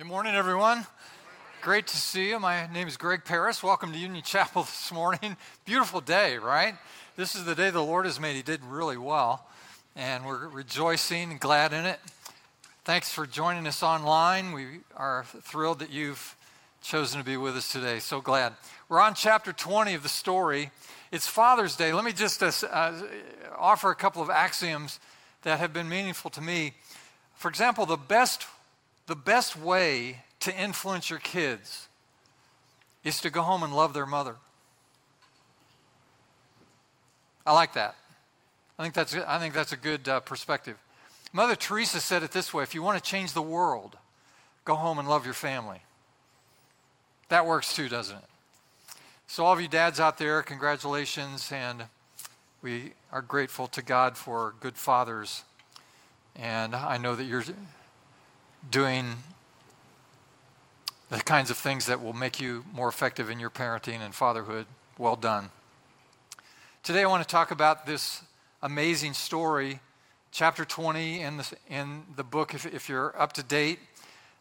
Good morning, everyone. Great to see you. My name is Greg Paris. Welcome to Union Chapel this morning. Beautiful day, right? This is the day the Lord has made. He did really well, and we're rejoicing and glad in it. Thanks for joining us online. We are thrilled that you've chosen to be with us today. So glad. We're on chapter 20 of the story. It's Father's Day. Let me just uh, uh offer a couple of axioms that have been meaningful to me. For example, the best the best way to influence your kids is to go home and love their mother. I like that. I think that's, I think that's a good uh, perspective. Mother Teresa said it this way if you want to change the world, go home and love your family. That works too, doesn't it? So, all of you dads out there, congratulations, and we are grateful to God for good fathers. And I know that you're doing the kinds of things that will make you more effective in your parenting and fatherhood. Well done. Today, I want to talk about this amazing story, chapter 20 in the, in the book, if, if you're up to date.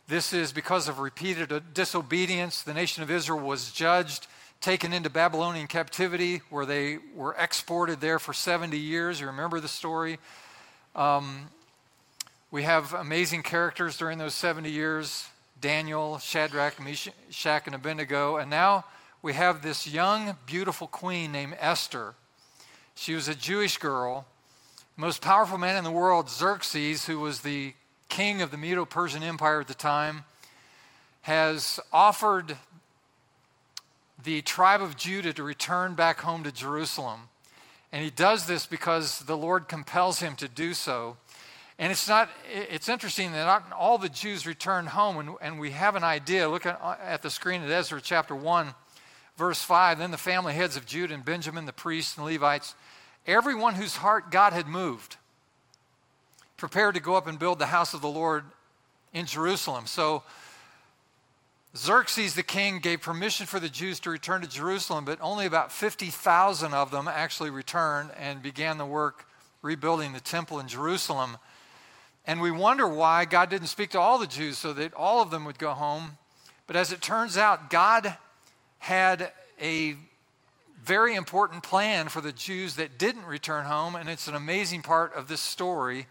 This is because of repeated disobedience. The nation of Israel was judged, taken into Babylonian captivity, where they were exported there for 70 years. You remember the story? Um, we have amazing characters during those 70 years Daniel, Shadrach, Meshach, and Abednego. And now we have this young, beautiful queen named Esther. She was a Jewish girl. The most powerful man in the world, Xerxes, who was the king of the Medo Persian Empire at the time, has offered the tribe of Judah to return back home to Jerusalem. And he does this because the Lord compels him to do so. And it's not, it's interesting that not all the Jews returned home, and, and we have an idea. Look at, uh, at the screen at Ezra chapter 1, verse 5. Then the family heads of Judah and Benjamin, the priests and Levites, everyone whose heart God had moved, prepared to go up and build the house of the Lord in Jerusalem. So Xerxes the king gave permission for the Jews to return to Jerusalem, but only about 50,000 of them actually returned and began the work rebuilding the temple in Jerusalem. And we wonder why God didn't speak to all the Jews so that all of them would go home. But as it turns out, God had a very important plan for the Jews that didn't return home, and it's an amazing part of this story.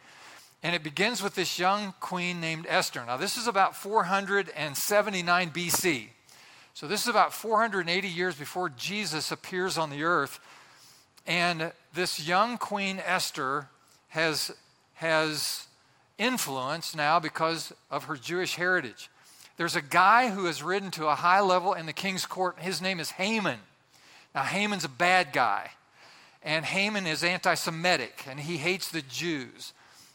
And it begins with this young queen named Esther. Now, this is about 479 BC. So, this is about 480 years before Jesus appears on the earth. And this young queen Esther has, has influence now because of her Jewish heritage. There's a guy who has risen to a high level in the king's court. His name is Haman. Now, Haman's a bad guy, and Haman is anti Semitic, and he hates the Jews.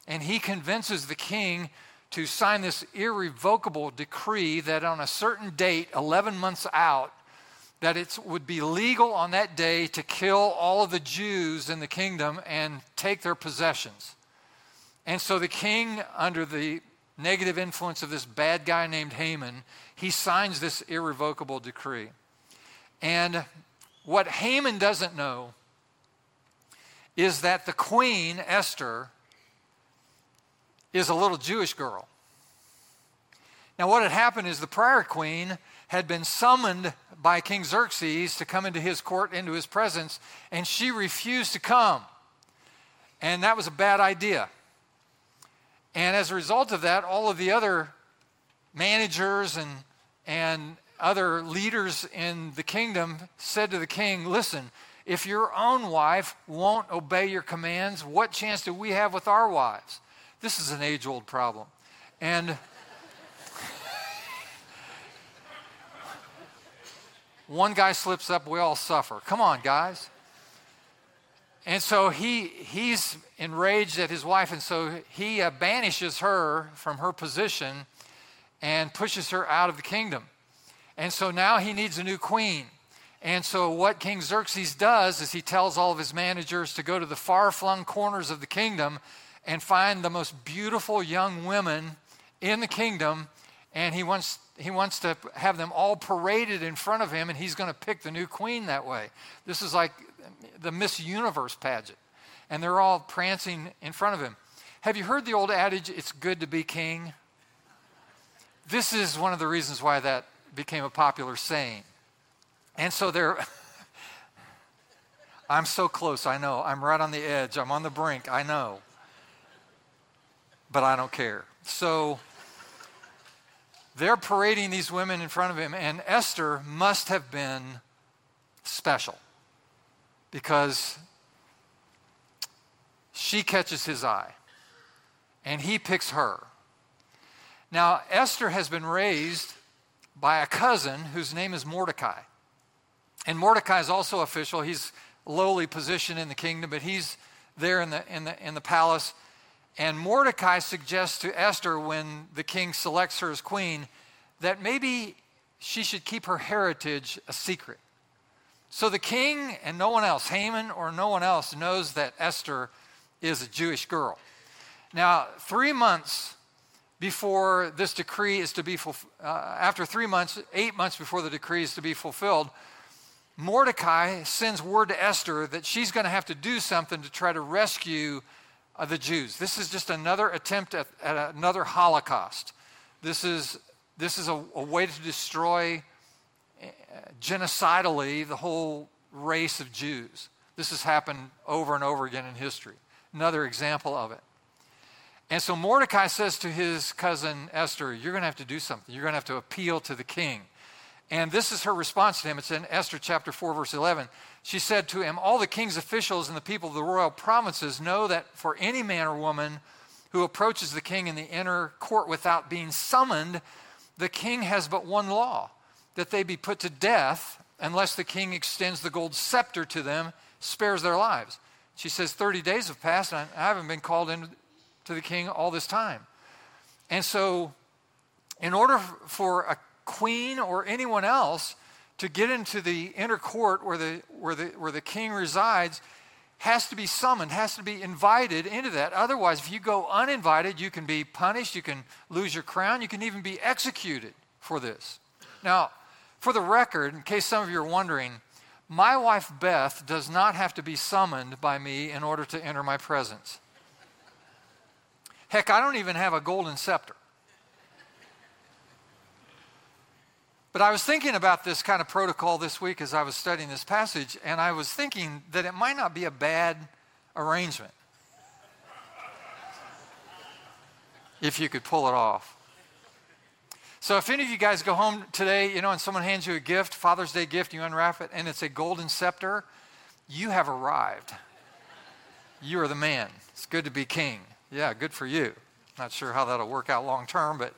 And he convinces the king to sign this irrevocable decree that on a certain date, 11 months out, that it would be legal on that day to kill all of the Jews in the kingdom and take their possessions. And so the king, under the negative influence of this bad guy named Haman, he signs this irrevocable decree. And what Haman doesn't know is that the queen, Esther, is a little Jewish girl. Now, what had happened is the prior queen had been summoned by King Xerxes to come into his court, into his presence, and she refused to come. And that was a bad idea. And as a result of that, all of the other managers and, and other leaders in the kingdom said to the king, Listen, if your own wife won't obey your commands, what chance do we have with our wives? This is an age old problem. And one guy slips up, we all suffer. Come on, guys. And so he, he's enraged at his wife, and so he uh, banishes her from her position and pushes her out of the kingdom. And so now he needs a new queen. And so, what King Xerxes does is he tells all of his managers to go to the far flung corners of the kingdom and find the most beautiful young women in the kingdom. And he wants, he wants to have them all paraded in front of him, and he's going to pick the new queen that way. This is like the Miss Universe pageant, and they're all prancing in front of him. Have you heard the old adage, it's good to be king? this is one of the reasons why that became a popular saying. And so there, I'm so close, I know. I'm right on the edge, I'm on the brink, I know. But I don't care. So they're parading these women in front of him, and Esther must have been special because she catches his eye and he picks her. Now, Esther has been raised by a cousin whose name is Mordecai. And Mordecai is also official. He's lowly position in the kingdom, but he's there in the, in the, in the palace. And Mordecai suggests to Esther when the king selects her as queen that maybe she should keep her heritage a secret. So the king and no one else, Haman or no one else, knows that Esther is a Jewish girl. Now, three months before this decree is to be fulfilled, uh, after three months, eight months before the decree is to be fulfilled, Mordecai sends word to Esther that she's going to have to do something to try to rescue uh, the Jews. This is just another attempt at, at another Holocaust. This is, this is a, a way to destroy genocidally the whole race of Jews. This has happened over and over again in history. Another example of it. And so Mordecai says to his cousin Esther, You're going to have to do something. You're going to have to appeal to the king. And this is her response to him. It's in Esther chapter 4, verse 11. She said to him, All the king's officials and the people of the royal provinces know that for any man or woman who approaches the king in the inner court without being summoned, the king has but one law that they be put to death unless the king extends the gold scepter to them, spares their lives. She says, 30 days have passed, and I haven't been called in to the king all this time. And so, in order for a queen or anyone else to get into the inner court where the, where the, where the king resides, has to be summoned, has to be invited into that. Otherwise, if you go uninvited, you can be punished, you can lose your crown, you can even be executed for this. Now, for the record, in case some of you are wondering, my wife Beth does not have to be summoned by me in order to enter my presence. Heck, I don't even have a golden scepter. But I was thinking about this kind of protocol this week as I was studying this passage, and I was thinking that it might not be a bad arrangement if you could pull it off. So, if any of you guys go home today, you know, and someone hands you a gift, Father's Day gift, you unwrap it, and it's a golden scepter, you have arrived. You are the man. It's good to be king. Yeah, good for you. Not sure how that'll work out long term, but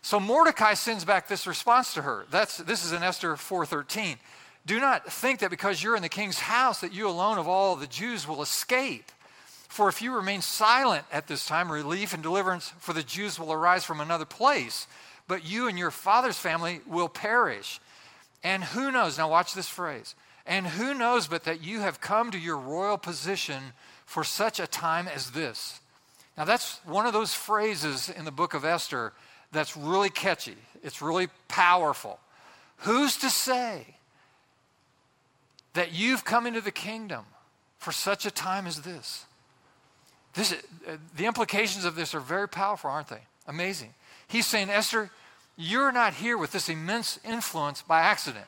so Mordecai sends back this response to her. That's this is in Esther 4:13. Do not think that because you're in the king's house that you alone of all the Jews will escape. For if you remain silent at this time, relief and deliverance for the Jews will arise from another place, but you and your father's family will perish. And who knows, now watch this phrase, and who knows but that you have come to your royal position for such a time as this. Now, that's one of those phrases in the book of Esther that's really catchy, it's really powerful. Who's to say that you've come into the kingdom for such a time as this? This uh, the implications of this are very powerful, aren't they? Amazing. He's saying, Esther, you're not here with this immense influence by accident.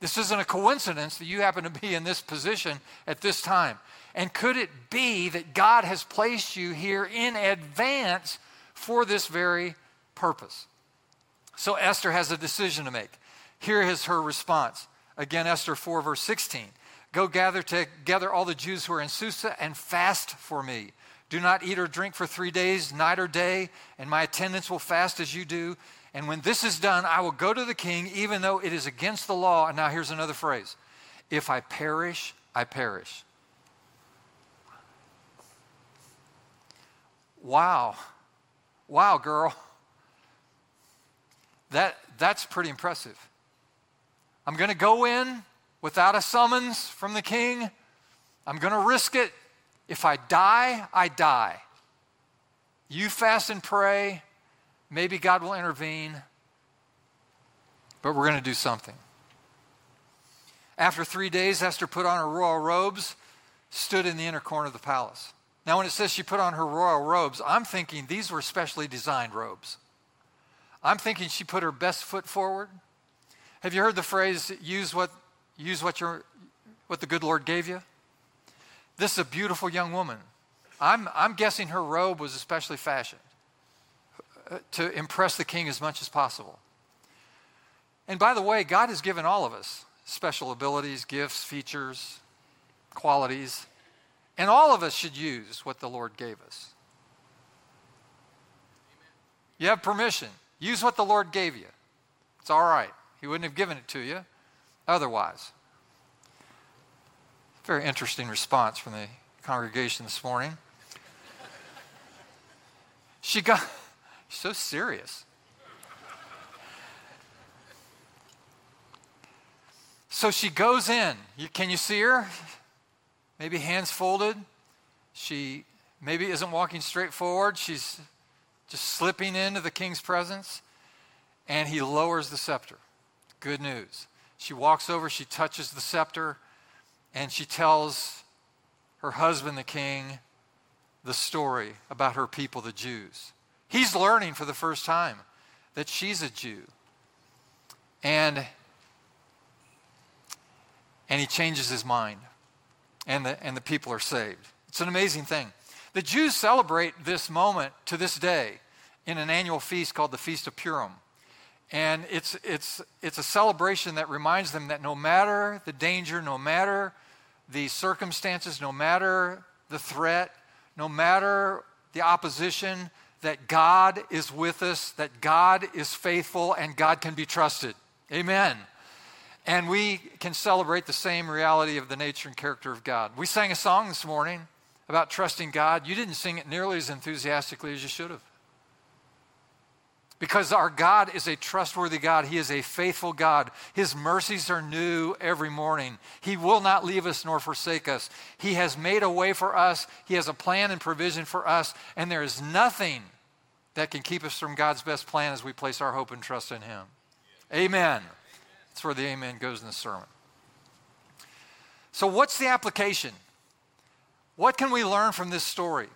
This isn't a coincidence that you happen to be in this position at this time. And could it be that God has placed you here in advance for this very purpose? So Esther has a decision to make. Here is her response. Again, Esther 4, verse 16. Go gather together all the Jews who are in Susa and fast for me. Do not eat or drink for three days, night or day, and my attendants will fast as you do. And when this is done, I will go to the king, even though it is against the law. And now here's another phrase If I perish, I perish. Wow. Wow, girl. That, that's pretty impressive. I'm going to go in without a summons from the king. I'm going to risk it. If I die, I die. You fast and pray. Maybe God will intervene, but we're going to do something. After three days, Esther put on her royal robes, stood in the inner corner of the palace. Now, when it says she put on her royal robes, I'm thinking these were specially designed robes. I'm thinking she put her best foot forward. Have you heard the phrase, use what, use what, your, what the good Lord gave you? This is a beautiful young woman. I'm, I'm guessing her robe was especially fashioned uh, to impress the king as much as possible. And by the way, God has given all of us special abilities, gifts, features, qualities, and all of us should use what the Lord gave us. You have permission. Use what the Lord gave you. It's all right. He wouldn't have given it to you otherwise. Very interesting response from the congregation this morning. She got so serious. So she goes in. You, can you see her? Maybe hands folded. She maybe isn't walking straight forward. She's just slipping into the king's presence. And he lowers the scepter. Good news. She walks over, she touches the scepter, and she tells her husband, the king, the story about her people, the Jews. He's learning for the first time that she's a Jew. And, and he changes his mind, and the, and the people are saved. It's an amazing thing. The Jews celebrate this moment to this day in an annual feast called the Feast of Purim. And it's, it's, it's a celebration that reminds them that no matter the danger, no matter the circumstances, no matter the threat, no matter the opposition, that God is with us, that God is faithful, and God can be trusted. Amen. And we can celebrate the same reality of the nature and character of God. We sang a song this morning about trusting God. You didn't sing it nearly as enthusiastically as you should have. Because our God is a trustworthy God. He is a faithful God. His mercies are new every morning. He will not leave us nor forsake us. He has made a way for us. He has a plan and provision for us. And there is nothing that can keep us from God's best plan as we place our hope and trust in Him. Amen. That's where the amen goes in the sermon. So, what's the application? What can we learn from this story?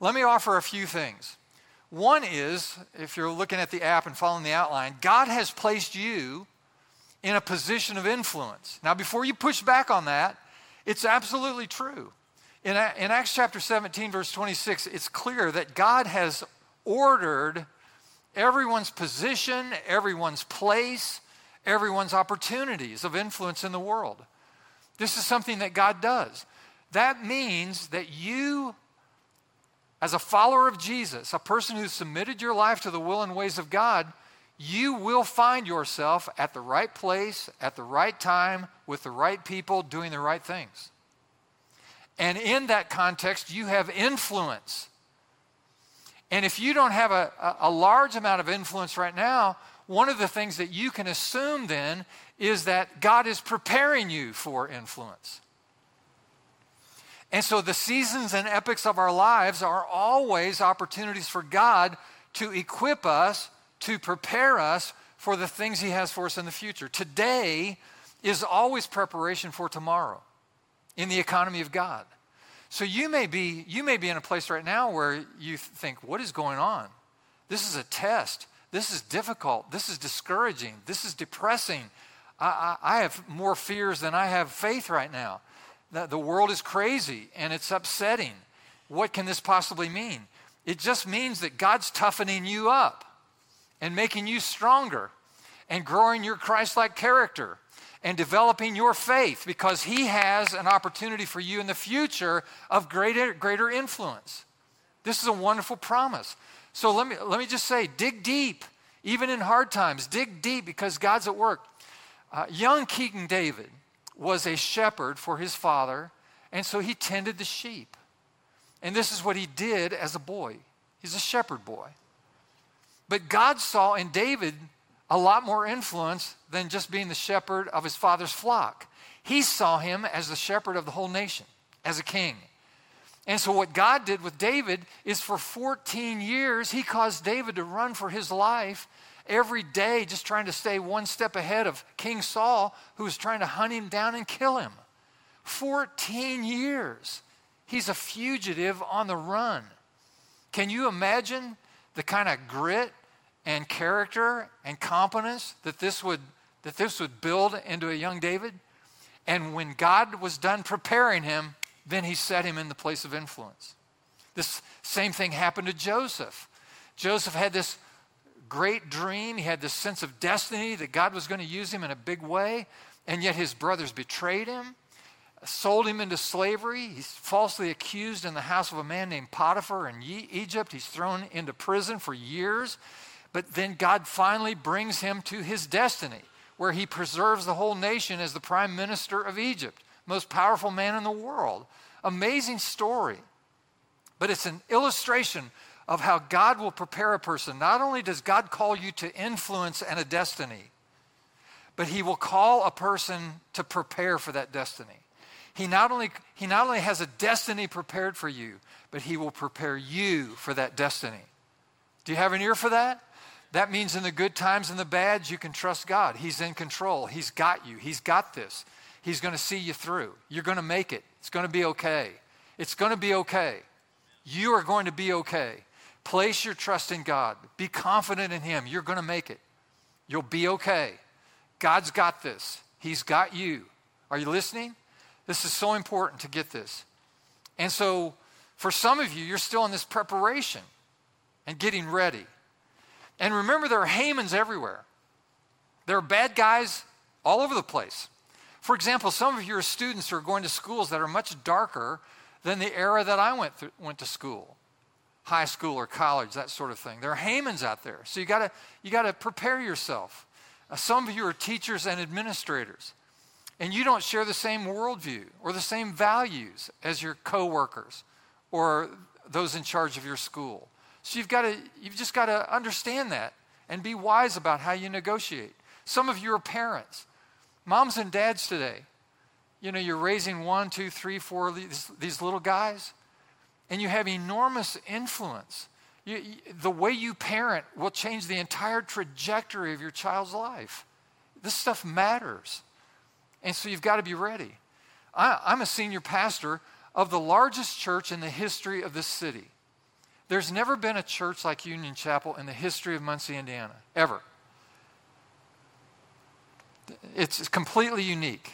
Let me offer a few things. One is, if you're looking at the app and following the outline, God has placed you in a position of influence. Now, before you push back on that, it's absolutely true. In, in Acts chapter 17, verse 26, it's clear that God has ordered everyone's position, everyone's place, everyone's opportunities of influence in the world. This is something that God does. That means that you as a follower of Jesus, a person who's submitted your life to the will and ways of God, you will find yourself at the right place, at the right time, with the right people, doing the right things. And in that context, you have influence. And if you don't have a, a, large amount of influence right now, one of the things that you can assume then is that God is preparing you for influence. And so the seasons and epochs of our lives are always opportunities for God to equip us, to prepare us for the things He has for us in the future. Today is always preparation for tomorrow in the economy of God. So you may be you may be in a place right now where you think, what is going on? This is a test. This is difficult. This is discouraging. This is depressing. I, I, I have more fears than I have faith right now. The, the world is crazy and it's upsetting. What can this possibly mean? It just means that God's toughening you up and making you stronger and growing your Christ like character and developing your faith because He has an opportunity for you in the future of greater, greater influence. This is a wonderful promise. So let me, let me just say dig deep, even in hard times, dig deep because God's at work. Uh, young King David was a shepherd for his father, and so he tended the sheep. And this is what he did as a boy. He's a shepherd boy. But God saw in David a lot more influence than just being the shepherd of his father's flock. He saw him as the shepherd of the whole nation, as a king. And so, what God did with David is for 14 years, he caused David to run for his life every day just trying to stay one step ahead of King Saul, who was trying to hunt him down and kill him. 14 years. He's a fugitive on the run. Can you imagine the kind of grit and character and competence that this would, that this would build into a young David. And when God was done preparing him, then he set him in the place of influence. This same thing happened to Joseph. Joseph had this great dream, he had this sense of destiny that God was going to use him in a big way, and yet his brothers betrayed him, sold him into slavery. He's falsely accused in the house of a man named Potiphar in Egypt. He's thrown into prison for years. But then God finally brings him to his destiny, where he preserves the whole nation as the prime minister of Egypt, most powerful man in the world. Amazing story. But it's an illustration of how God will prepare a person. Not only does God call you to influence and a destiny, but he will call a person to prepare for that destiny. He not only, he not only has a destiny prepared for you, but he will prepare you for that destiny. Do you have an ear for that? That means in the good times and the bad, you can trust God. He's in control. He's got you. He's got this. He's going to see you through. You're going to make it. It's going to be okay. It's going to be okay. You are going to be okay. Place your trust in God. Be confident in Him. You're going to make it. You'll be okay. God's got this. He's got you. Are you listening? This is so important to get this. And so, for some of you, you're still in this preparation and getting ready. And remember, there are Hamans everywhere. There are bad guys all over the place. For example, some of your students are going to schools that are much darker than the era that I went, through, went to school high school or college, that sort of thing. There are Hamans out there. So you gotta, you gotta prepare yourself. Uh, some of you are teachers and administrators, and you don't share the same worldview or the same values as your coworkers or those in charge of your school. So you've got to, you've just got to understand that and be wise about how you negotiate. Some of you are parents, moms and dads today. You know, you're raising one, two, three, four these, these little guys, and you have enormous influence. You, you, the way you parent will change the entire trajectory of your child's life. This stuff matters. And so you've got to be ready. I, I'm a senior pastor of the largest church in the history of this city. There's never been a church like Union Chapel in the history of Muncie, Indiana, ever. It's completely unique.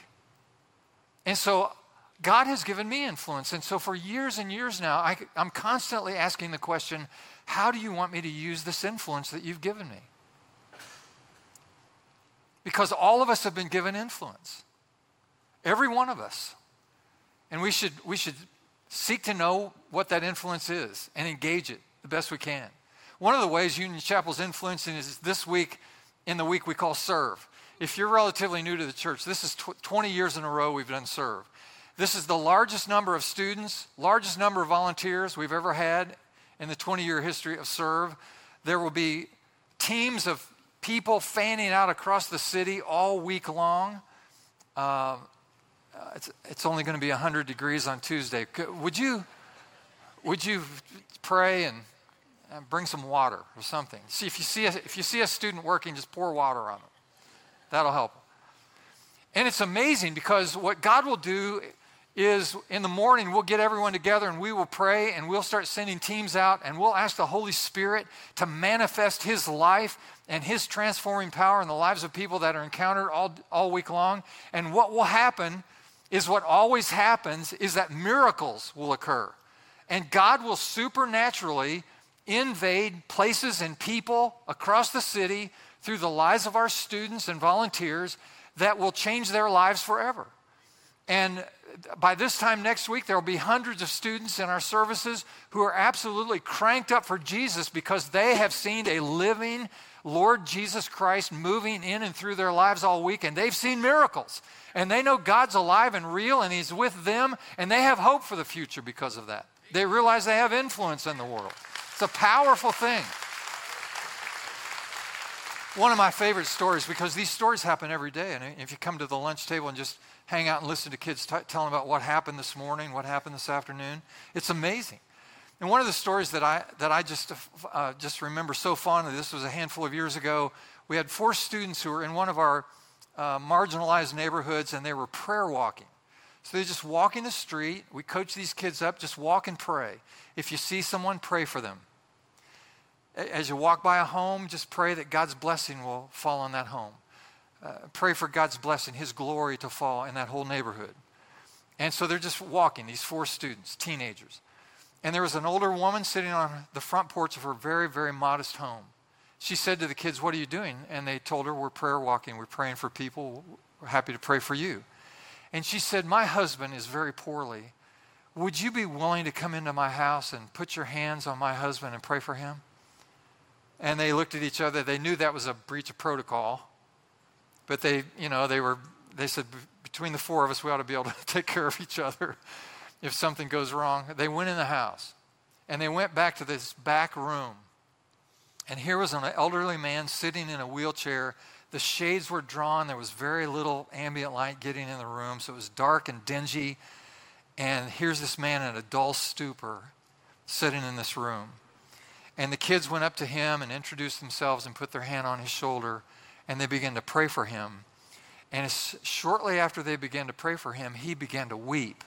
And so God has given me influence. And so for years and years now, I, am constantly asking the question how do you want me to use this influence that you've given me? Because all of us have been given influence, every one of us. And we should, we should seek to know what that influence is and engage it the best we can. One of the ways Union Chapel's influencing is this week, in the week we call Serve. If you're relatively new to the church, this is tw- 20 years in a row we've done Serve. This is the largest number of students, largest number of volunteers we've ever had in the 20 year history of Serve. There will be teams of people fanning out across the city all week long. Uh, uh, it's, it's only going to be 100 degrees on Tuesday. Would you, would you pray and, and bring some water or something? See, if you see, a, if you see a student working, just pour water on them. That'll help. And it's amazing because what God will do is in the morning we'll get everyone together and we will pray and we'll start sending teams out and we'll ask the Holy Spirit to manifest His life and His transforming power in the lives of people that are encountered all, all week long. And what will happen is what always happens is that miracles will occur. And God will supernaturally invade places and people across the city through the lives of our students and volunteers that will change their lives forever. And by this time next week, there will be hundreds of students in our services who are absolutely cranked up for Jesus because they have seen a living Lord Jesus Christ moving in and through their lives all week, and they've seen miracles. And they know God's alive and real, and He's with them, and they have hope for the future because of that. They realize they have influence in the world. It's a powerful thing. One of my favorite stories, because these stories happen every day, and if you come to the lunch table and just hang out and listen to kids t- tell them about what happened this morning, what happened this afternoon. It's amazing. And one of the stories that I, that I just, uh, just remember so fondly, this was a handful of years ago. We had four students who were in one of our uh, marginalized neighborhoods and they were prayer walking. So they just walk in the street. We coach these kids up, just walk and pray. If you see someone, pray for them. As you walk by a home, just pray that God's blessing will fall on that home. Pray for God's blessing, His glory to fall in that whole neighborhood. And so they're just walking, these four students, teenagers. And there was an older woman sitting on the front porch of her very, very modest home. She said to the kids, What are you doing? And they told her, We're prayer walking. We're praying for people. We're happy to pray for you. And she said, My husband is very poorly. Would you be willing to come into my house and put your hands on my husband and pray for him? And they looked at each other. They knew that was a breach of protocol. But they, you know, they were, they said, between the four of us, we ought to be able to take care of each other if something goes wrong. They went in the house and they went back to this back room. And here was an elderly man sitting in a wheelchair. The shades were drawn. There was very little ambient light getting in the room, so it was dark and dingy. And here's this man in a dull stupor sitting in this room. And the kids went up to him and introduced themselves and put their hand on his shoulder, and they began to pray for him. And shortly after they began to pray for him, he began to weep.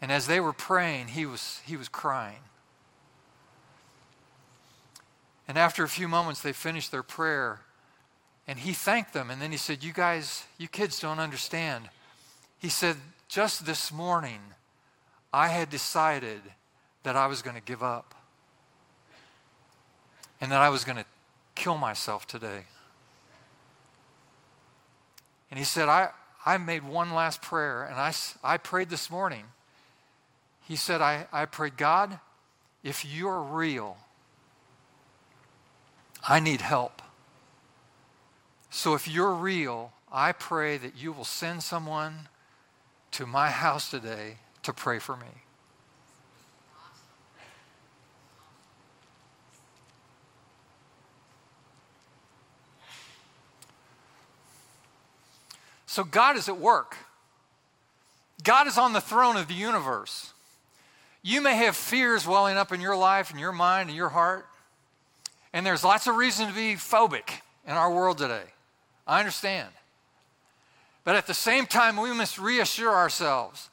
And as they were praying, he was, he was crying. And after a few moments, they finished their prayer. And he thanked them. And then he said, You guys, you kids don't understand. He said, Just this morning, I had decided that I was going to give up and that I was going to kill myself today. And he said, I, I made one last prayer, and I, I prayed this morning. He said, I, I prayed, God, if you're real, I need help. So if you're real, I pray that you will send someone to my house today to pray for me. So God is at work. God is on the throne of the universe. You may have fears welling up in your life and your mind and your heart. And there's lots of reason to be phobic in our world today. I understand. But at the same time, we must reassure ourselves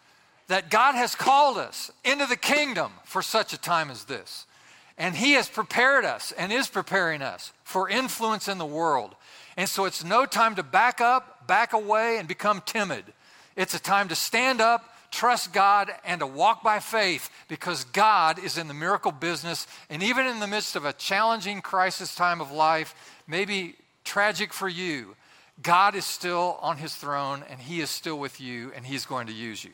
that God has called us into the kingdom for such a time as this. And He has prepared us and is preparing us for influence in the world. And so it's no time to back up, back away, and become timid. It's a time to stand up, trust God, and to walk by faith because God is in the miracle business. And even in the midst of a challenging crisis time of life, maybe tragic for you, God is still on his throne and he is still with you and he's going to use you.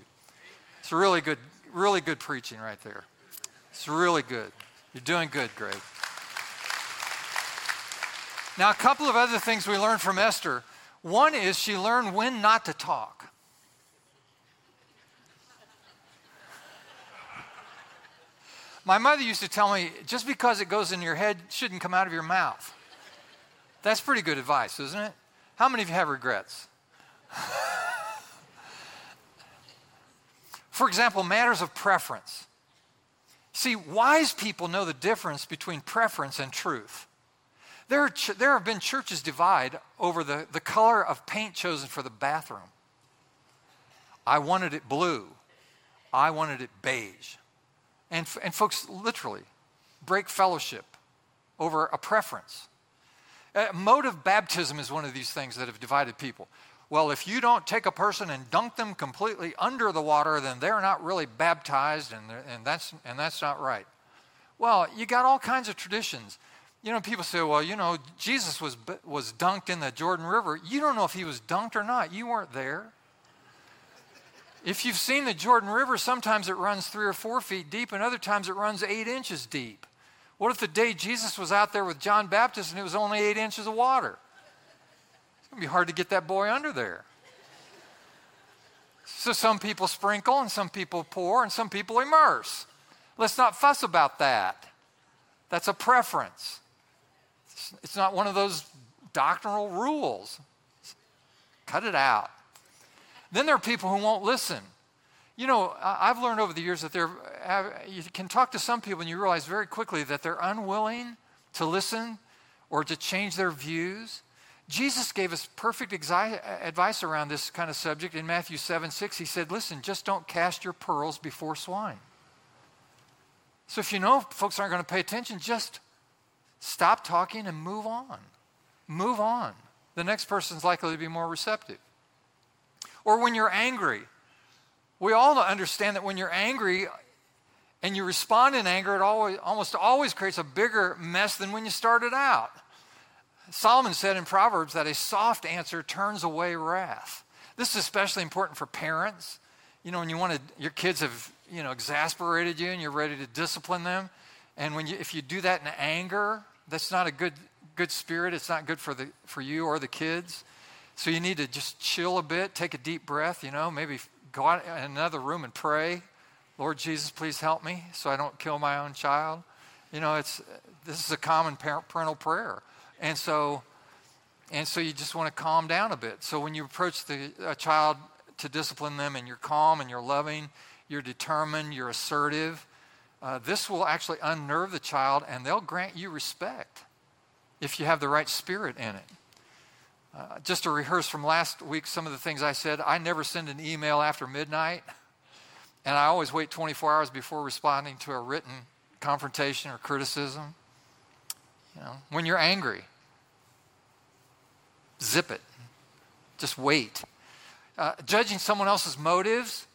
It's really good, really good preaching right there. It's really good. You're doing good, Greg. Now, a couple of other things we learned from Esther. One is she learned when not to talk. My mother used to tell me just because it goes in your head shouldn't come out of your mouth. That's pretty good advice, isn't it? How many of you have regrets? For example, matters of preference. See, wise people know the difference between preference and truth. There, ch- there have been churches divide over the, the color of paint chosen for the bathroom. I wanted it blue. I wanted it beige. And, and folks literally break fellowship over a preference. Uh, mode of baptism is one of these things that have divided people. Well, if you don't take a person and dunk them completely under the water, then they're not really baptized, and, and, that's, and that's not right. Well, you got all kinds of traditions. You know, people say, well, you know, Jesus was, was dunked in the Jordan River. You don't know if he was dunked or not. You weren't there. If you've seen the Jordan River, sometimes it runs three or four feet deep, and other times it runs eight inches deep. What if the day Jesus was out there with John Baptist and it was only eight inches of water? It's going to be hard to get that boy under there. So some people sprinkle, and some people pour, and some people immerse. Let's not fuss about that. That's a preference. It's not one of those doctrinal rules. Cut it out. Then there are people who won't listen. You know, I've learned over the years that there, you can talk to some people and you realize very quickly that they're unwilling to listen or to change their views. Jesus gave us perfect exi- advice around this kind of subject in Matthew 7 6. He said, Listen, just don't cast your pearls before swine. So if you know folks aren't going to pay attention, just stop talking and move on. Move on. The next person's likely to be more receptive. Or when you're angry, we all understand that when you're angry and you respond in anger, it always, almost always creates a bigger mess than when you started out. Solomon said in Proverbs that a soft answer turns away wrath. This is especially important for parents. You know, when you want to, your kids have, you know, exasperated you and you're ready to discipline them. And when you, if you do that in anger, that's not a good, good spirit. It's not good for, the, for you or the kids. So you need to just chill a bit, take a deep breath, you know, maybe go out in another room and pray. Lord Jesus, please help me so I don't kill my own child. You know, it's, this is a common parental prayer. And so, and so you just want to calm down a bit. So when you approach the, a child to discipline them and you're calm and you're loving, you're determined, you're assertive, uh, this will actually unnerve the child and they'll grant you respect if you have the right spirit in it. Uh, just to rehearse from last week some of the things I said, I never send an email after midnight, and I always wait 24 hours before responding to a written confrontation or criticism. You know, when you're angry, zip it. Just wait. Uh, judging someone else's motives,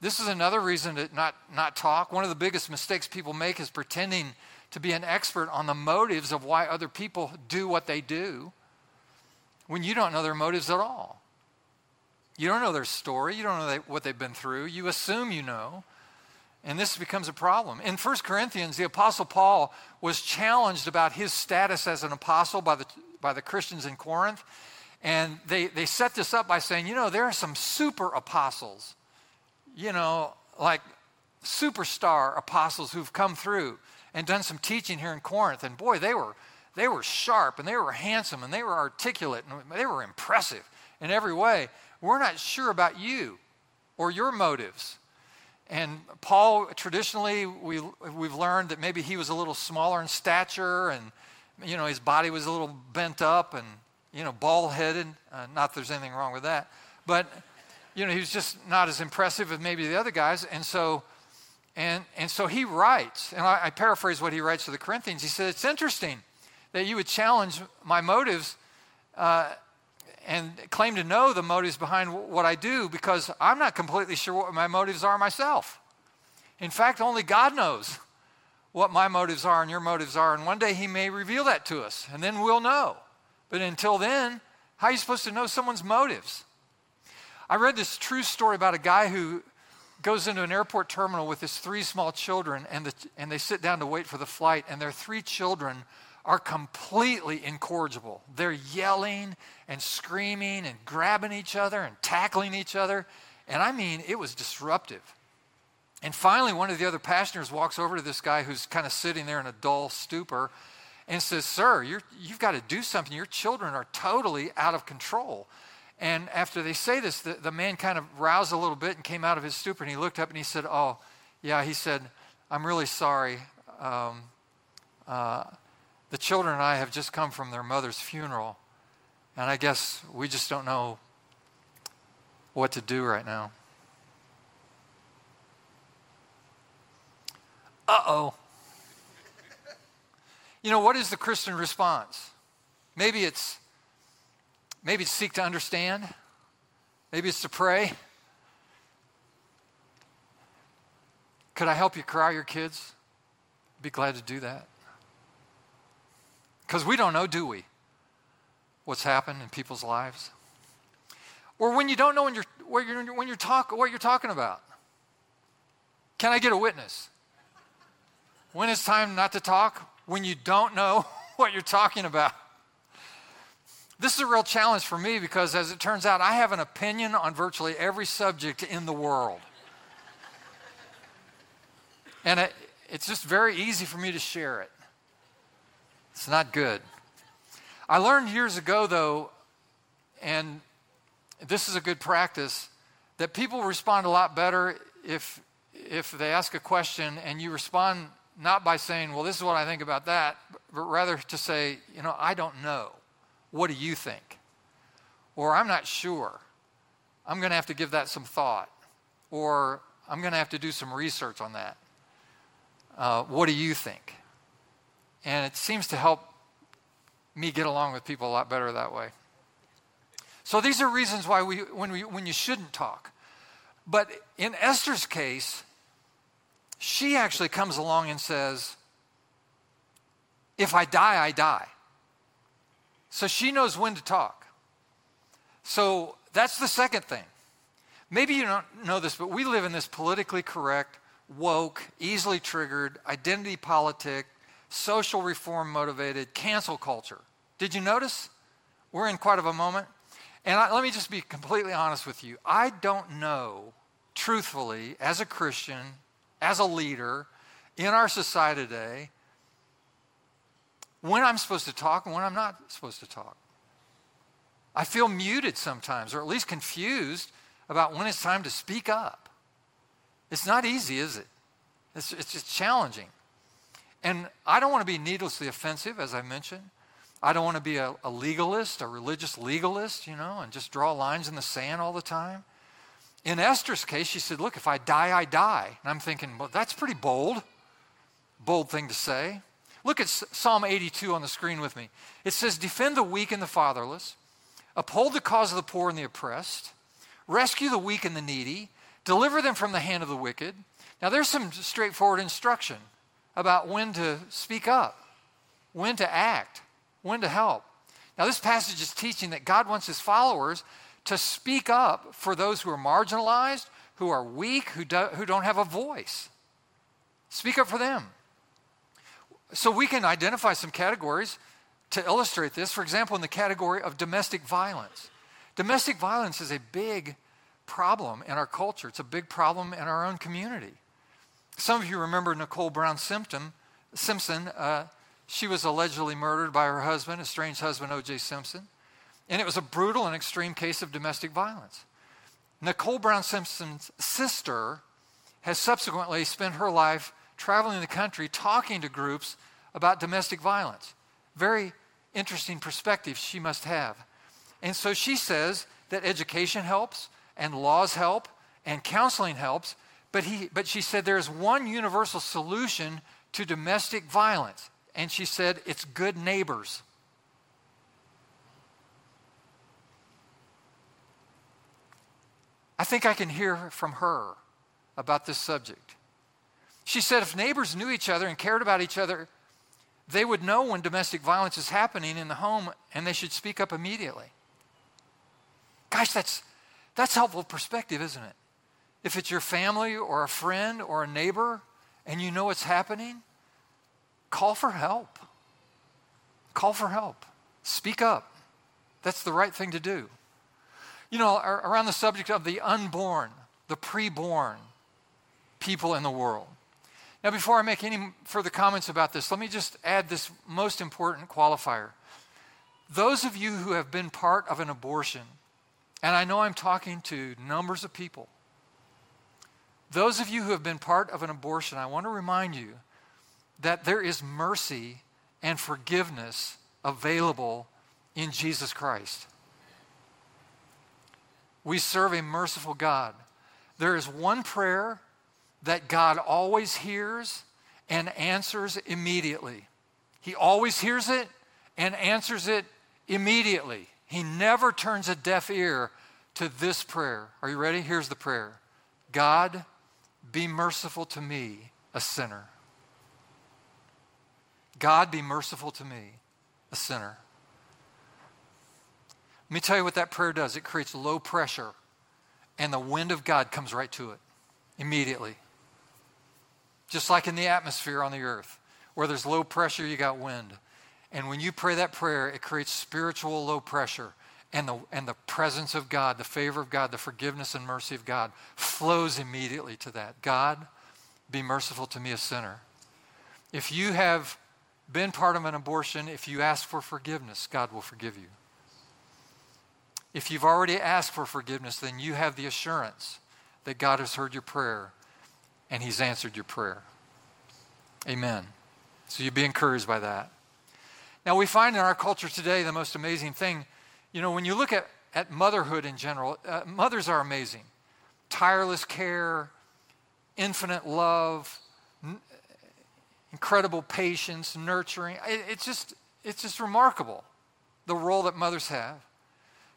this is another reason to not, not talk. One of the biggest mistakes people make is pretending to be an expert on the motives of why other people do what they do when you don't know their motives at all. You don't know their story, you don't know they, what they've been through, you assume you know. And this becomes a problem. In 1 Corinthians, the Apostle Paul was challenged about his status as an apostle by the, by the Christians in Corinth. And they, they set this up by saying, you know, there are some super apostles, you know, like superstar apostles who've come through and done some teaching here in Corinth. And boy, they were, they were sharp and they were handsome and they were articulate and they were impressive in every way. We're not sure about you or your motives. And Paul, traditionally, we, we've learned that maybe he was a little smaller in stature and, you know, his body was a little bent up and, you know, bald headed. Uh, not that there's anything wrong with that. But, you know, he was just not as impressive as maybe the other guys. And so, and, and so he writes, and I, I paraphrase what he writes to the Corinthians. He said, It's interesting that you would challenge my motives. Uh, and claim to know the motives behind what I do because I'm not completely sure what my motives are myself. In fact, only God knows what my motives are and your motives are. And one day He may reveal that to us, and then we'll know. But until then, how are you supposed to know someone's motives? I read this true story about a guy who goes into an airport terminal with his three small children, and, the, and they sit down to wait for the flight, and their three children are completely incorrigible. They're yelling and screaming and grabbing each other and tackling each other. And I mean, it was disruptive. And finally, one of the other passengers walks over to this guy who's kind of sitting there in a dull stupor and says, Sir, you have got to do something. Your children are totally out of control. And after they say this, the, the man kind of roused a little bit and came out of his stupor and he looked up and he said, Oh, yeah, he said, I'm really sorry. Um, uh, the children and I have just come from their mother's funeral, and I guess we just don't know what to do right now. Uh oh. You know, what is the Christian response? Maybe it's maybe it's seek to understand. Maybe it's to pray. Could I help you cry your kids? Be glad to do that. Because we don't know, do we? What's happened in people's lives? Or when you don't know when you're, what, you're, when you're talk, what you're talking about. Can I get a witness? When it's time not to talk? When you don't know what you're talking about. This is a real challenge for me because, as it turns out, I have an opinion on virtually every subject in the world. And it, it's just very easy for me to share it. It's not good. I learned years ago, though, and this is a good practice, that people respond a lot better if, if they ask a question and you respond not by saying, well, this is what I think about that, but rather to say, you know, I don't know. What do you think? Or I'm not sure. I'm going to have to give that some thought. Or I'm going to have to do some research on that. uh, what do you think? And it seems to help me get along with people a lot better that way. So these are reasons why we when we when you shouldn't talk. But in Esther's case, she actually comes along and says, If I die, I die. So she knows when to talk. So that's the second thing. Maybe you don't know this, but we live in this politically correct, woke, easily triggered, identity politic, social reform motivated cancel culture. Did you notice? We're in quite of a moment. And I, let me just be completely honest with you. I don't know, truthfully, as a Christian, as a leader in our society today, when I'm supposed to talk and when I'm not supposed to talk. I feel muted sometimes, or at least confused about when it's time to speak up. It's not easy, is it? It's, it's just challenging. And I don't want to be needlessly offensive, as I mentioned. I don't want to be a, a, legalist, a religious legalist, you know, and just draw lines in the sand all the time. In Esther's case, she said, Look, if I die, I die. And I'm thinking, Well, that's pretty bold. Bold thing to say. Look at Psalm 82 on the screen with me. It says, Defend the weak and the fatherless, uphold the cause of the poor and the oppressed, rescue the weak and the needy, deliver them from the hand of the wicked. Now, there's some straightforward instruction about when to speak up, when to act when to help. Now, this passage is teaching that God wants his followers to speak up for those who are marginalized, who are weak, who, do, who don't have a voice. Speak up for them. So, we can identify some categories to illustrate this. For example, in the category of domestic violence. Domestic violence is a big problem in our culture, it's a big problem in our own community. Some of you remember Nicole Brown Simpson. Simpson uh, she was allegedly murdered by her husband, estranged husband O.J. Simpson. And it was a brutal and extreme case of domestic violence. Nicole Brown Simpson's sister has subsequently spent her life traveling the country talking to groups about domestic violence. Very interesting perspective she must have. And so she says that education helps and laws help and counseling helps, but, he, but she said there is one universal solution to domestic violence, and she said, It's good neighbors. I think I can hear from her about this subject. She said if neighbors knew each other and cared about each other, they would know when domestic violence is happening in the home and they should speak up immediately. Gosh, that's, that's helpful perspective, isn't it? If it's your family or a friend or a neighbor and you know what's happening, call for help. Call for help. Speak up. That's the right thing to do. You know, around the subject of the unborn, the preborn people in the world. Now, before I make any further comments about this, let me just add this most important qualifier. Those of you who have been part of an abortion, and I know I'm talking to numbers of people, those of you who have been part of an abortion, I want to remind you that there is mercy and forgiveness available in Jesus Christ. We serve a merciful God. There is one prayer that God always hears and answers immediately. He always hears it and answers it immediately. He never turns a deaf ear to this prayer. Are you ready? Here's the prayer God, be merciful to me, a sinner. God, be merciful to me, a sinner. Let me tell you what that prayer does it creates low pressure, and the wind of God comes right to it immediately. Just like in the atmosphere on the earth, where there's low pressure, you got wind. And when you pray that prayer, it creates spiritual low pressure. And the, and the presence of God, the favor of God, the forgiveness and mercy of God flows immediately to that. God, be merciful to me, a sinner. If you have been part of an abortion, if you ask for forgiveness, God will forgive you. If you've already asked for forgiveness, then you have the assurance that God has heard your prayer and He's answered your prayer. Amen. So you be encouraged by that. Now, we find in our culture today the most amazing thing. You know, when you look at, at motherhood in general, uh, mothers are amazing. Tireless care, infinite love, incredible patience, nurturing. It, it's, just, it's just remarkable the role that mothers have.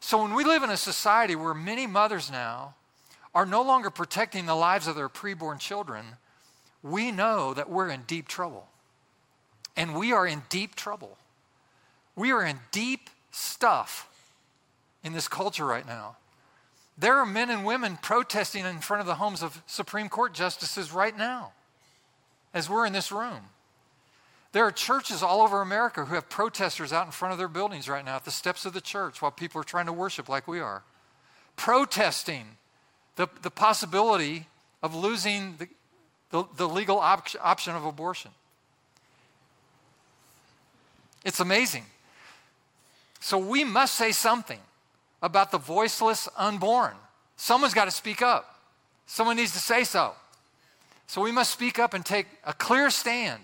So when we live in a society where many mothers now are no longer protecting the lives of their preborn children, we know that we're in deep trouble. And we are in deep trouble. We are in deep stuff in this culture right now. There are men and women protesting in front of the homes of Supreme Court justices right now as we're in this room. There are churches all over America who have protesters out in front of their buildings right now at the steps of the church while people are trying to worship like we are, protesting the, the possibility of losing the, the, the legal op- option of abortion. It's amazing. So we must say something about the voiceless unborn. Someone's got to speak up. Someone needs to say so. So we must speak up and take a clear stand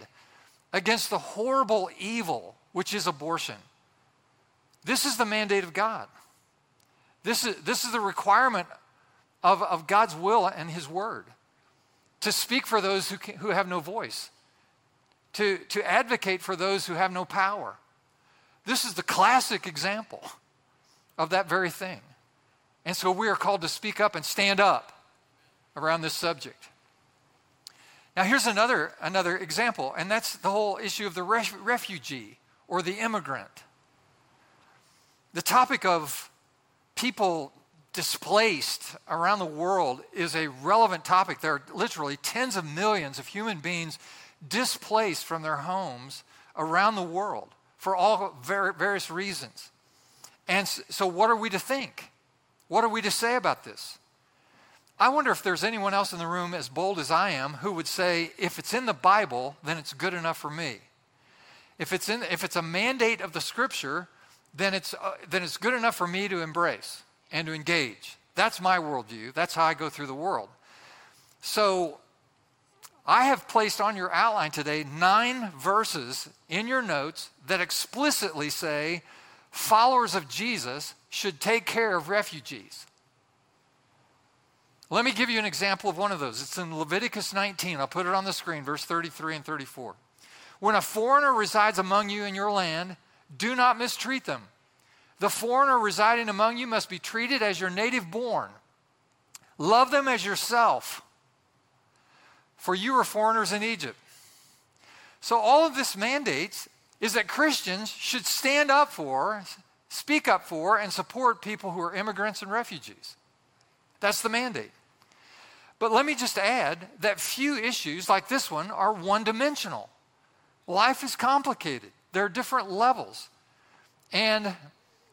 against the horrible evil which is abortion. This is the mandate of God. This is, this is the requirement of, of God's will and His word to speak for those who, can, who have no voice, to, to advocate for those who have no power. This is the classic example of that very thing. And so we are called to speak up and stand up around this subject. Now, here's another, another example, and that's the whole issue of the ref- refugee or the immigrant. The topic of people displaced around the world is a relevant topic. There are literally tens of millions of human beings displaced from their homes around the world for all various reasons. And so, what are we to think? What are we to say about this? I wonder if there's anyone else in the room as bold as I am who would say, if it's in the Bible, then it's good enough for me. If it's, in, if it's a mandate of the scripture, then it's, uh, then it's good enough for me to embrace and to engage. That's my worldview. That's how I go through the world. So I have placed on your outline today nine verses in your notes that explicitly say followers of Jesus should take care of refugees. Let me give you an example of one of those. It's in Leviticus 19. I'll put it on the screen, verse 33 and 34. When a foreigner resides among you in your land, do not mistreat them. The foreigner residing among you must be treated as your native born. Love them as yourself, for you were foreigners in Egypt. So, all of this mandates is that Christians should stand up for, speak up for, and support people who are immigrants and refugees. That's the mandate. But let me just add that few issues like this one are one dimensional. Life is complicated, there are different levels. And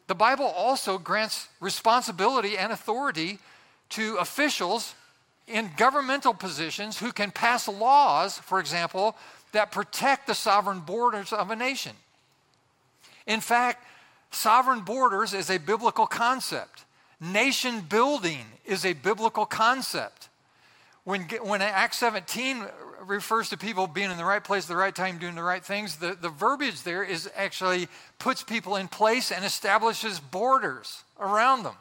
the Bible also grants responsibility and authority to officials in governmental positions who can pass laws, for example, that protect the sovereign borders of a nation. In fact, sovereign borders is a biblical concept. Nation building is a biblical concept. When, when Acts 17 refers to people being in the right place at the right time, doing the right things, the, the verbiage there is actually puts people in place and establishes borders around them.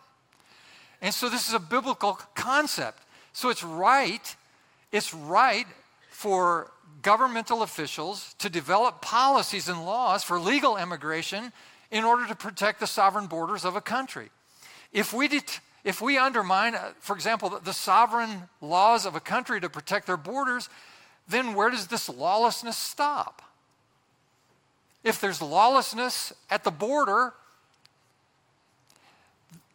And so this is a biblical concept. So it's right, it's right for governmental officials to develop policies and laws for legal immigration in order to protect the sovereign borders of a country. If we, det- if we undermine, uh, for example, the sovereign laws of a country to protect their borders, then where does this lawlessness stop? If there's lawlessness at the border,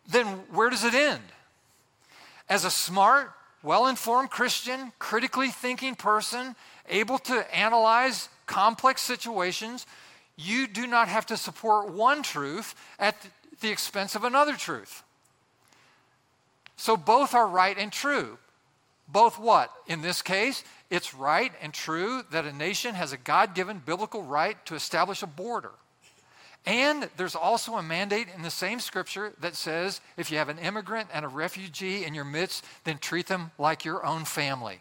then where does it end? As a smart, well informed Christian, critically thinking person, able to analyze complex situations, you do not have to support one truth at the expense of another truth. So both are right and true. Both what? In this case, it's right and true that a nation has a God given biblical right to establish a border. And there's also a mandate in the same scripture that says if you have an immigrant and a refugee in your midst, then treat them like your own family.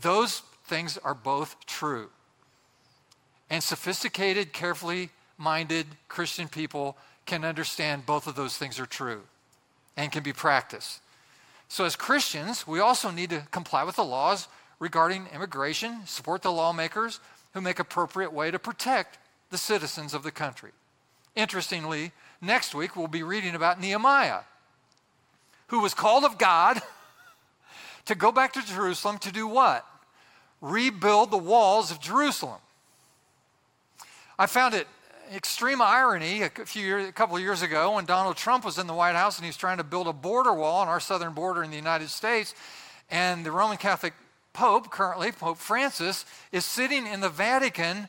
Those things are both true. And sophisticated, carefully minded Christian people can understand both of those things are true and can be practiced. So, as Christians, we also need to comply with the laws regarding immigration, support the lawmakers who make appropriate way to protect the citizens of the country. Interestingly, next week we'll be reading about Nehemiah, who was called of God to go back to Jerusalem to do what? Rebuild the walls of Jerusalem. I found it extreme irony a few years, a couple of years ago when Donald Trump was in the White House and he was trying to build a border wall on our southern border in the United States, and the Roman Catholic Pope, currently Pope Francis, is sitting in the Vatican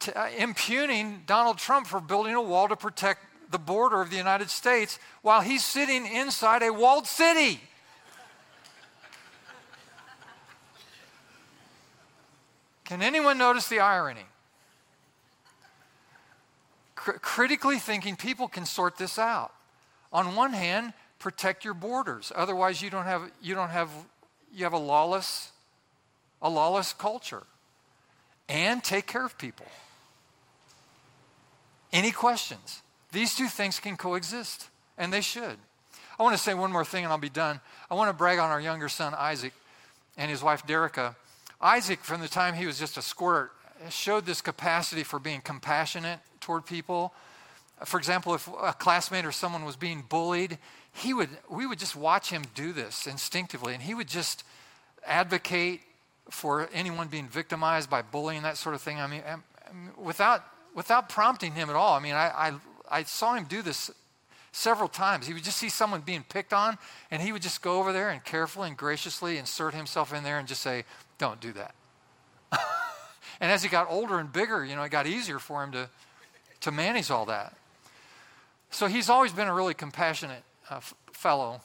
to, uh, impugning Donald Trump for building a wall to protect the border of the United States while he's sitting inside a walled city. Can anyone notice the irony? Cr- critically thinking people can sort this out. On one hand, protect your borders. Otherwise, you don't have, you don't have, you have a lawless, a lawless culture. And take care of people. Any questions? These two things can coexist, and they should. I want to say one more thing and I'll be done. I want to brag on our younger son, Isaac, and his wife, Derica. Isaac, from the time he was just a squirt, showed this capacity for being compassionate toward people. For example, if a classmate or someone was being bullied, he would, we would just watch him do this instinctively, and he would just advocate for anyone being victimized by bullying, that sort of thing. I mean, um, um, without, without prompting him at all. I mean, I, I, I saw him do this several times. He would just see someone being picked on, and he would just go over there and carefully and graciously insert himself in there and just say, Don't do that. and as he got older and bigger, you know, it got easier for him to, to manage all that. So he's always been a really compassionate uh, f- fellow.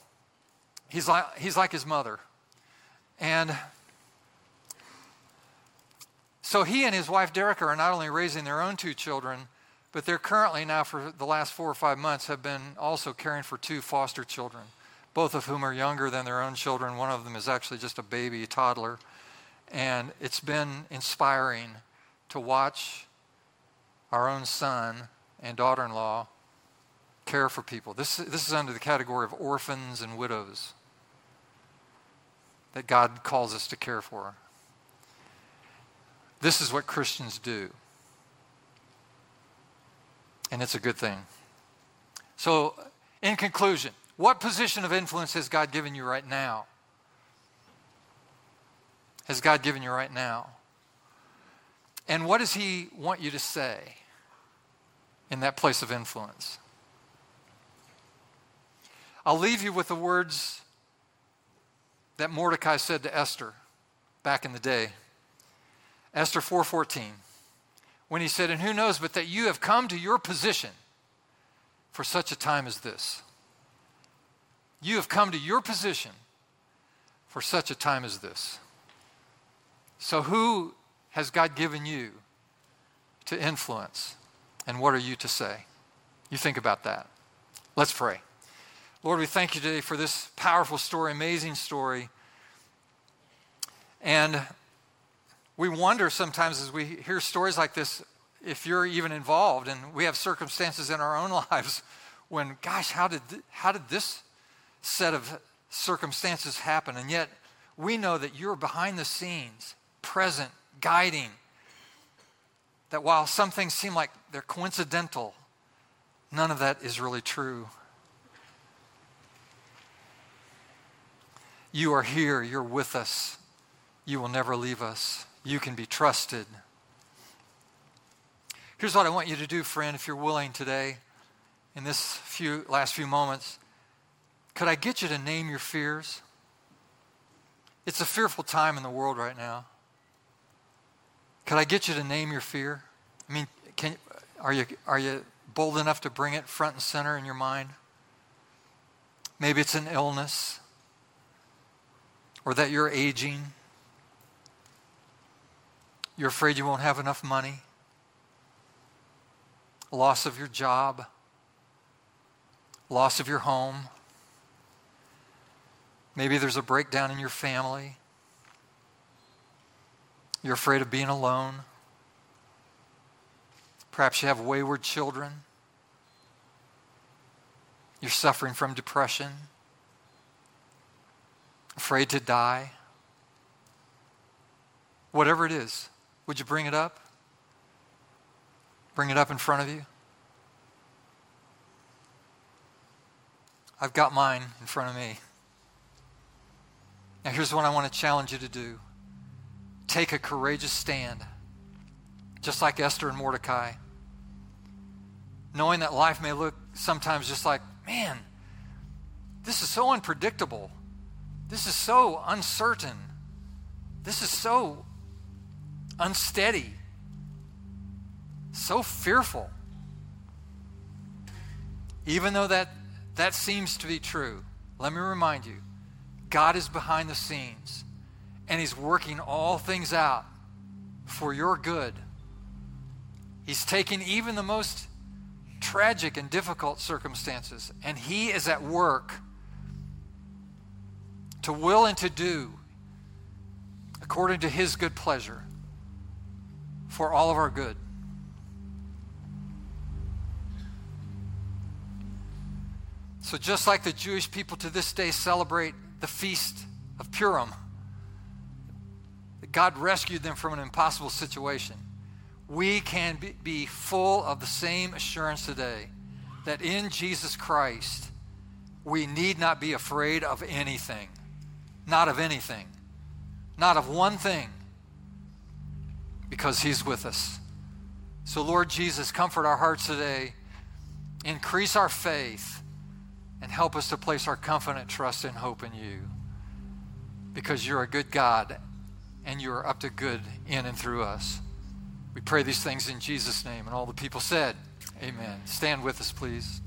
He's like, he's like his mother. And so he and his wife, Derica, are not only raising their own two children, but they're currently now, for the last four or five months, have been also caring for two foster children, both of whom are younger than their own children. One of them is actually just a baby, a toddler. And it's been inspiring to watch our own son and daughter in law care for people. This, this is under the category of orphans and widows that God calls us to care for. This is what Christians do. And it's a good thing. So, in conclusion, what position of influence has God given you right now? Has God given you right now? And what does He want you to say? In that place of influence. I'll leave you with the words that Mordecai said to Esther back in the day. Esther 4:14. When he said, "And who knows but that you have come to your position for such a time as this." You have come to your position for such a time as this. So who has God given you to influence? And what are you to say? You think about that. Let's pray. Lord, we thank you today for this powerful story, amazing story. And we wonder sometimes as we hear stories like this if you're even involved and we have circumstances in our own lives when gosh how did how did this set of circumstances happen and yet we know that you're behind the scenes present guiding that while some things seem like they're coincidental, none of that is really true. You are here, you're with us, you will never leave us, you can be trusted. Here's what I want you to do, friend, if you're willing today, in this few last few moments. Could I get you to name your fears? It's a fearful time in the world right now. Could I get you to name your fear? I mean, can, are, you, are you bold enough to bring it front and center in your mind? Maybe it's an illness, or that you're aging. You're afraid you won't have enough money, loss of your job, loss of your home. Maybe there's a breakdown in your family. You're afraid of being alone. Perhaps you have wayward children. You're suffering from depression, afraid to die. Whatever it is, would you bring it up? Bring it up in front of you? I've got mine in front of me. Now, here's what I want to challenge you to do take a courageous stand, just like Esther and Mordecai. Knowing that life may look sometimes just like, man, this is so unpredictable. This is so uncertain. This is so unsteady, so fearful. Even though that, that seems to be true, let me remind you God is behind the scenes and He's working all things out for your good. He's taking even the most tragic and difficult circumstances, and He is at work to will and to do according to His good pleasure for all of our good. So, just like the Jewish people to this day celebrate the feast of Purim, God rescued them from an impossible situation, we can be, full of the same assurance today that in Jesus Christ, we need not be afraid of anything. Not of anything. Not of one thing. Because He's with us. So, Lord Jesus, comfort our hearts today. Increase our faith and help us to place our confident trust and hope in you. Because you're a good God and you are up to good in and through us. We pray these things in Jesus' name. And all the people said, Amen. Stand with us, please.